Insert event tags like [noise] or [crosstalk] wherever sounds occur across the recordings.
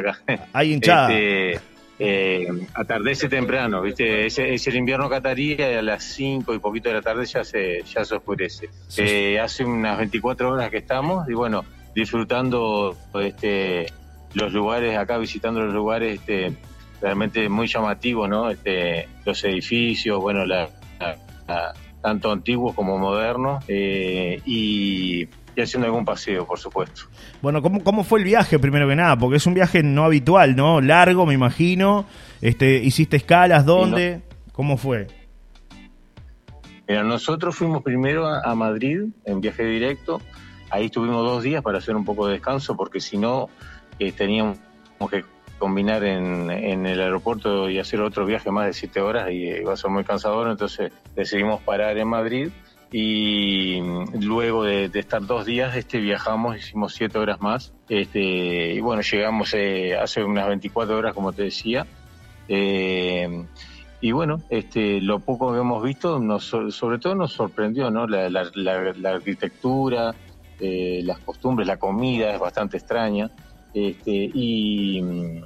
acá. Hay hinchada. Este, eh, atardece temprano, ¿viste? Es, es el invierno catarí y a las 5 y poquito de la tarde ya se, ya se oscurece. Sí. Eh, hace unas 24 horas que estamos y bueno, disfrutando este, los lugares acá, visitando los lugares este, realmente muy llamativos, ¿no? Este, los edificios, bueno, la, la- la- tanto antiguos como modernos eh, y, y haciendo algún paseo, por supuesto. Bueno, ¿cómo, ¿cómo fue el viaje primero que nada? Porque es un viaje no habitual, ¿no? Largo, me imagino. Este, ¿Hiciste escalas? ¿Dónde? ¿Cómo fue? Mira, nosotros fuimos primero a, a Madrid en viaje directo. Ahí estuvimos dos días para hacer un poco de descanso, porque si no, eh, teníamos que combinar en, en el aeropuerto y hacer otro viaje más de siete horas y eh, iba a ser muy cansador. Entonces decidimos parar en Madrid y mm, luego de, estar dos días este viajamos, hicimos siete horas más. Este, y bueno, llegamos eh, hace unas 24 horas, como te decía. Eh, y bueno, este, lo poco que hemos visto, nos, so- sobre todo nos sorprendió, ¿no? La, arquitectura, eh, las costumbres, la comida es bastante extraña. Este, y, mm,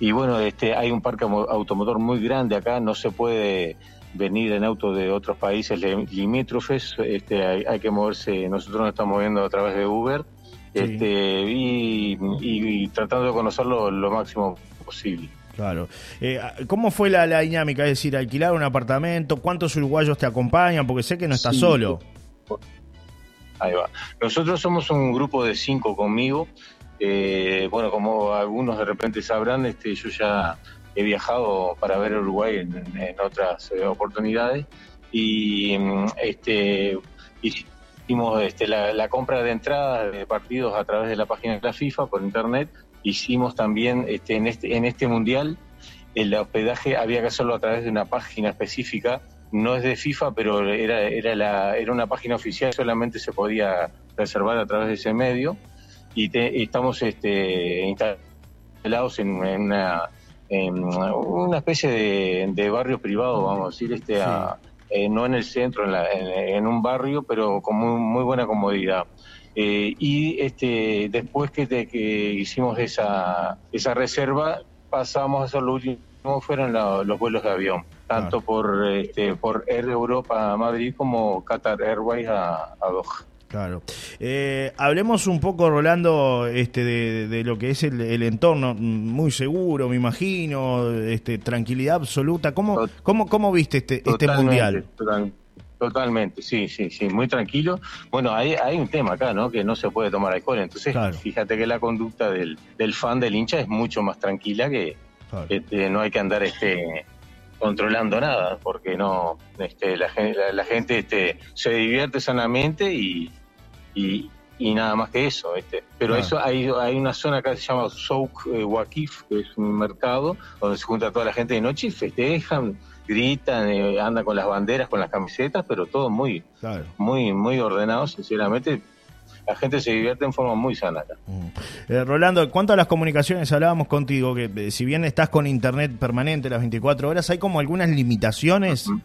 y bueno, este, hay un parque automotor muy grande acá, no se puede venir en auto de otros países li- limítrofes, este, hay, hay que moverse, nosotros nos estamos moviendo a través de Uber, Sí. este, y, y- y tratando de conocerlo lo máximo posible. Claro. Eh, ¿Cómo fue la, la dinámica? Es decir, alquilar un apartamento, ¿cuántos uruguayos te acompañan? Porque sé que no estás Sí. solo. Ahí va. Nosotros somos un grupo de cinco conmigo. Eh, bueno, como algunos de repente sabrán, este, yo ya he viajado para ver Uruguay en, en otras eh, oportunidades y mm, este, hicimos este, la, la compra de entradas de partidos a través de la página de la FIFA por internet. Hicimos también este, en, este, en este mundial el hospedaje había que hacerlo a través de una página específica no es de FIFA, pero era, era, la, era una página oficial, solamente se podía reservar a través de ese medio. Y te- estamos este, instalados en, en una, en una especie de, de barrio privado, vamos a decir, este, a- eh, no en el centro, en, la- en- en un barrio, pero con muy, muy buena comodidad. Eh, y este, después que, te- que hicimos esa, esa reserva, pasamos a hacer lo último, fueron la- los vuelos de avión, tanto por, este, por Air Europa a Madrid como Qatar Airways a, a Doha. Claro. Eh, hablemos un poco, Rolando, este, de, de lo que es el, el entorno, muy seguro, me imagino, este, tranquilidad absoluta. ¿Cómo, cómo, cómo viste este, este mundial? total- Totalmente, sí, sí, sí, muy tranquilo. Bueno, hay, hay un tema acá, ¿no? Que no se puede tomar alcohol. Entonces, Claro. fíjate que la conducta del, del fan del hincha es mucho más tranquila que Claro. este, no hay que andar este controlando nada, porque no, este, la, gen- la, la gente este, se divierte sanamente y, y, y nada más que eso. Este. Pero Claro. eso hay, hay una zona acá que se llama Souk eh, Wakif, que es un mercado donde se junta toda la gente de noche y festejan, gritan, eh, andan con las banderas, con las camisetas, pero todo muy, Claro. muy, muy ordenado, sinceramente. La gente se divierte en forma muy sana acá. Mm. Eh, Rolando, en cuanto a las comunicaciones, hablábamos contigo que eh, si bien estás con internet permanente las 24 horas, hay como algunas limitaciones. Ujú.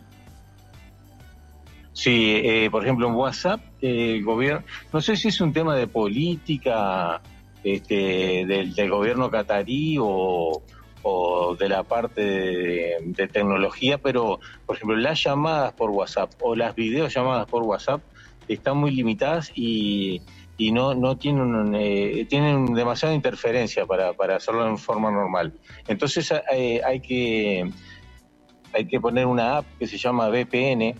Sí, eh, por ejemplo, en WhatsApp, el gobierno, no sé si es un tema de política este, del, del gobierno catarí o, o de la parte de, de tecnología, pero, por ejemplo, las llamadas por WhatsApp o las videollamadas por WhatsApp están muy limitadas y, y no, no tienen, eh, tienen demasiada interferencia para, para hacerlo en forma normal. Entonces eh, hay que hay que poner una app que se llama VPN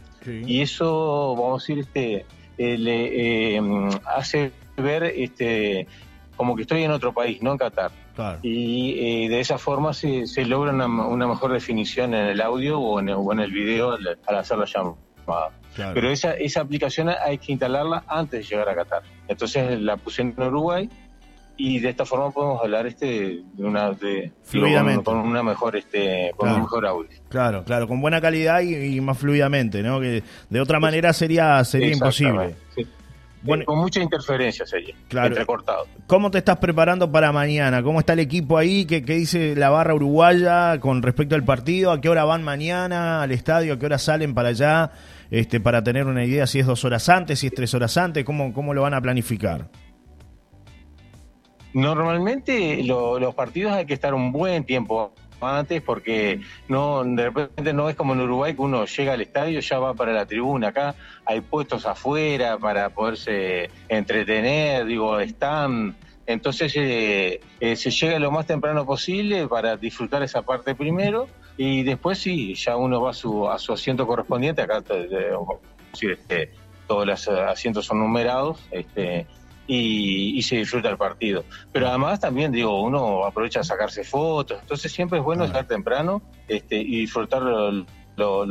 y eso, vamos a decir, este, eh, le, eh, hace ver este, como que estoy en otro país, no en Qatar. Claro. Y eh, de esa forma se, se logra una, una mejor definición en el audio o en el, o en el video al, al hacer la llamada. Claro. Pero esa, esa aplicación hay que instalarla antes de llegar a Qatar. Entonces la puse en Uruguay y de esta forma podemos hablar este de una de Fluidamente. con, con una mejor este con Claro. un mejor audio. Claro, claro, con buena calidad y, y más fluidamente, ¿no? Que de otra manera sería sería imposible. Sí. Bueno, con mucha interferencia sería, Claro. entrecortado. ¿Cómo te estás preparando para mañana? ¿Cómo está el equipo ahí? ¿Qué, qué dice la barra uruguaya con respecto al partido? ¿A qué hora van mañana al estadio? ¿A qué hora salen para allá? Este, para tener una idea si es dos horas antes, si es tres horas antes, ¿cómo, cómo lo van a planificar? normalmente los partidos hay que estar un buen tiempo antes porque no de repente no es como en Uruguay que uno llega al estadio ya va para la tribuna acá hay puestos afuera para poderse entretener digo están. Entonces eh, eh, se llega lo más temprano posible para disfrutar esa parte primero y después sí ya uno va a su a su asiento correspondiente acá este, todos los asientos son numerados este y, se disfruta el partido. Pero además también, digo, uno aprovecha a sacarse fotos, entonces siempre es bueno estar temprano este, y disfrutar lo,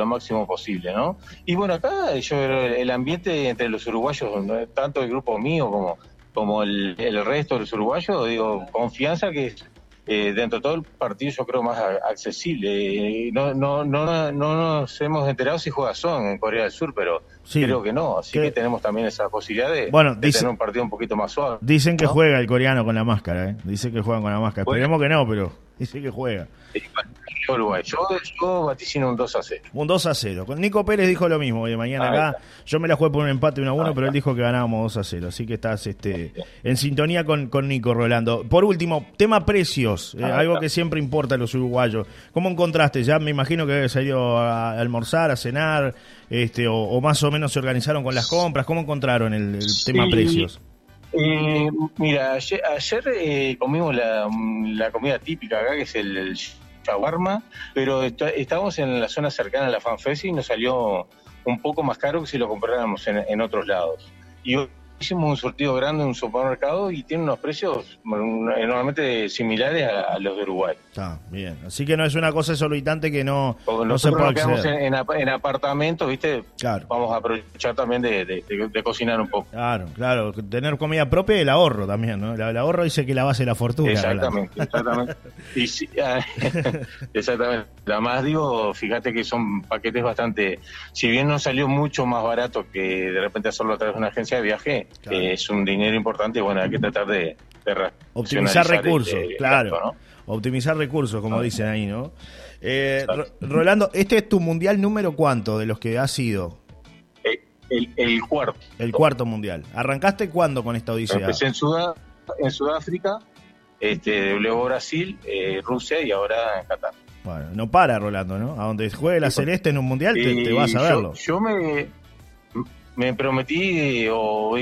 máximo posible, ¿no? Y bueno, acá yo el ambiente entre los uruguayos, tanto el grupo mío como, como el, el resto de los uruguayos, digo, confianza que eh, dentro de todo el partido yo creo más accesible. Eh, no, no, no, no nos hemos enterado si juega Son en Corea del Sur, pero creo que no. Así que, tenemos también esa posibilidad de, tener un partido un poquito más suave. Dicen que juega el coreano con la máscara, ¿eh? Dicen que juegan con la máscara. Esperemos que no, pero dicen que juega. Uruguay. Yo, yo vaticino un 2 a 0. Un 2 a 0. Con Nico Pérez dijo lo mismo de mañana acá. Yo me la jugué por un empate 1 a 1, pero él dijo que ganábamos 2 a 0. Así que estás este, en sintonía con, con Nico, Rolando. Por último, tema precios. Eh, algo que siempre importa a los uruguayos. ¿Cómo encontraste? Ya me imagino que salió a almorzar, a cenar, este, o, más o menos se organizaron con las compras. ¿Cómo encontraron el, tema precios? Eh, mira, ayer, eh, comimos la, la, comida típica acá, que es el shawarma, pero estábamos en la zona cercana a la FanFest y nos salió un poco más caro que si lo compráramos en, en otros lados. Y hicimos un sortido grande en un supermercado y tiene unos precios enormemente similares a, los de Uruguay. Está bien. Así que no es una cosa exorbitante que no, no se puede quedamos en, en, apartamentos, ¿viste? Claro. Vamos a aprovechar también de, cocinar un poco. Claro, claro. Tener comida propia y el ahorro también, ¿no? El, ahorro dice que la base de la fortuna. Exactamente, exactamente. [laughs] Ah, [laughs] exactamente. Además, digo, fíjate que son paquetes bastante. Si bien no salió mucho más barato que de repente hacerlo a través de una agencia de viaje, es un dinero importante y bueno, hay que tratar de, optimizar recursos, claro. Optimizar recursos, como dicen ahí, ¿no? Eh, Rolando, ¿este es tu mundial número cuánto de los que has sido? Eh, el, cuarto. El cuarto mundial. ¿Arrancaste cuándo con esta odisea? Empecé en, en Sudáfrica, este, luego Brasil, eh, Rusia y ahora en Qatar. Bueno, no para Rolando, ¿no? A donde juegue la Celeste en un mundial te, vas a verlo. yo me, me prometí o,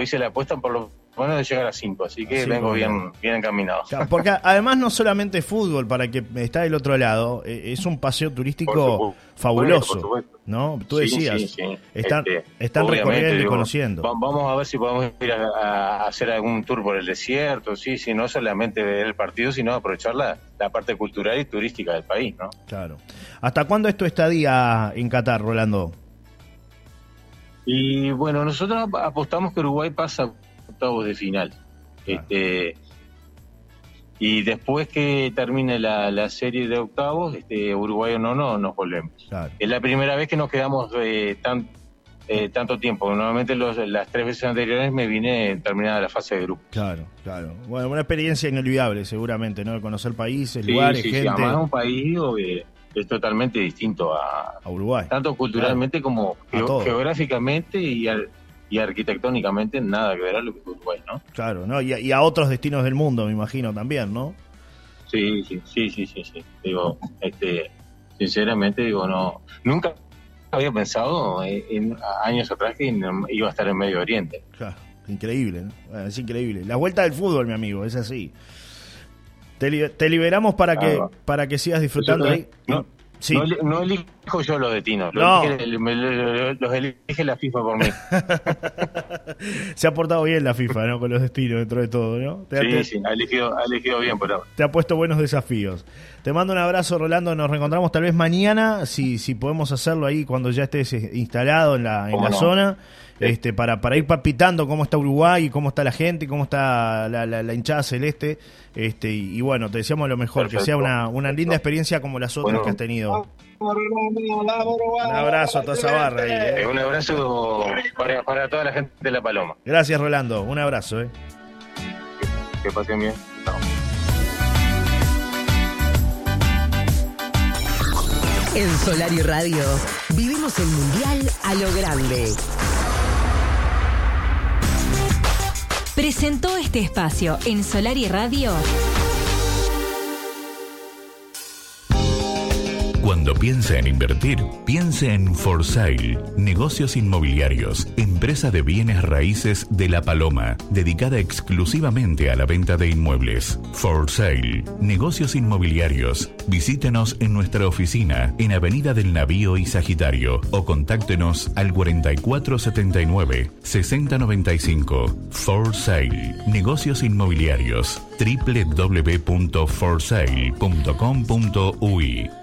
hice la apuesta por lo menos de llegar a 5, así que vengo bien, bien encaminado. porque [laughs] además no solamente fútbol, para el que está del otro lado, e, es un paseo turístico fabuloso, ¿no? Tú decías, están, este, están recorriendo y conociendo. Vamos a ver si podemos ir a, hacer algún tour por el desierto, sí, sí, no solamente ver el partido, sino aprovechar la, la parte cultural y turística del país, ¿no? Claro. ¿Hasta cuándo es tu estadía en Qatar, Rolando? Y bueno, nosotros apostamos que Uruguay pasa octavos de final. Este, y después que termine la, serie de octavos, este, Uruguay o no, no nos volvemos. Es la primera vez que nos quedamos eh, tan, eh, tanto tiempo. Normalmente las tres veces anteriores me vine terminada la fase de grupo. Claro, claro. Bueno, una experiencia inolvidable seguramente, ¿no? Conocer países, lugares, sí, gente. Sí, además un país es totalmente distinto a, Uruguay. Tanto culturalmente como geográficamente y, y arquitectónicamente nada que ver a lo que es Uruguay, ¿no? Claro, ¿no? Y a, otros destinos del mundo, me imagino, también, ¿no? Sí, sí, sí, sí, sí, sí. Digo, este, sinceramente, digo, no, nunca había pensado en, años atrás que iba a estar en Medio Oriente. Claro, increíble, ¿no? Es increíble. La vuelta del fútbol, mi amigo, es así. Te, liberamos para que para que sigas disfrutando ahí. No, no, elijo yo los destinos, los, elige, la FIFA por mí. [laughs] Se ha portado bien la FIFA, ¿no? Con los destinos dentro de todo, ¿no? sí, sí, ha elegido, ha elegido bien por ahora. Te ha puesto buenos desafíos. Te mando un abrazo, Rolando. Nos reencontramos tal vez mañana, si, si podemos hacerlo ahí cuando ya estés eh, instalado en la, en la zona este, para, para ir palpitando cómo está Uruguay, cómo está la gente, cómo está la, la, hinchada celeste. Este, y, bueno, te deseamos lo mejor, que sea una, una linda experiencia como las otras que has tenido. Un abrazo a toda esa barra ahí. ¿eh? Un abrazo para, para, toda la gente de La Paloma. Gracias, Rolando. Un abrazo. ¿eh? Que, pasen bien. En Solar y Radio vivimos el Mundial a lo grande. presentó este espacio en Solar y Radio. Cuando piensa en invertir, piense en For Sale, Negocios Inmobiliarios, empresa de bienes raíces de La Paloma, dedicada exclusivamente a la venta de inmuebles. For Sale, Negocios Inmobiliarios. Visítenos en nuestra oficina en Avenida del Navío y Sagitario o contáctenos al 4479 6095. For Sale, Negocios Inmobiliarios, www.forsale.com.uy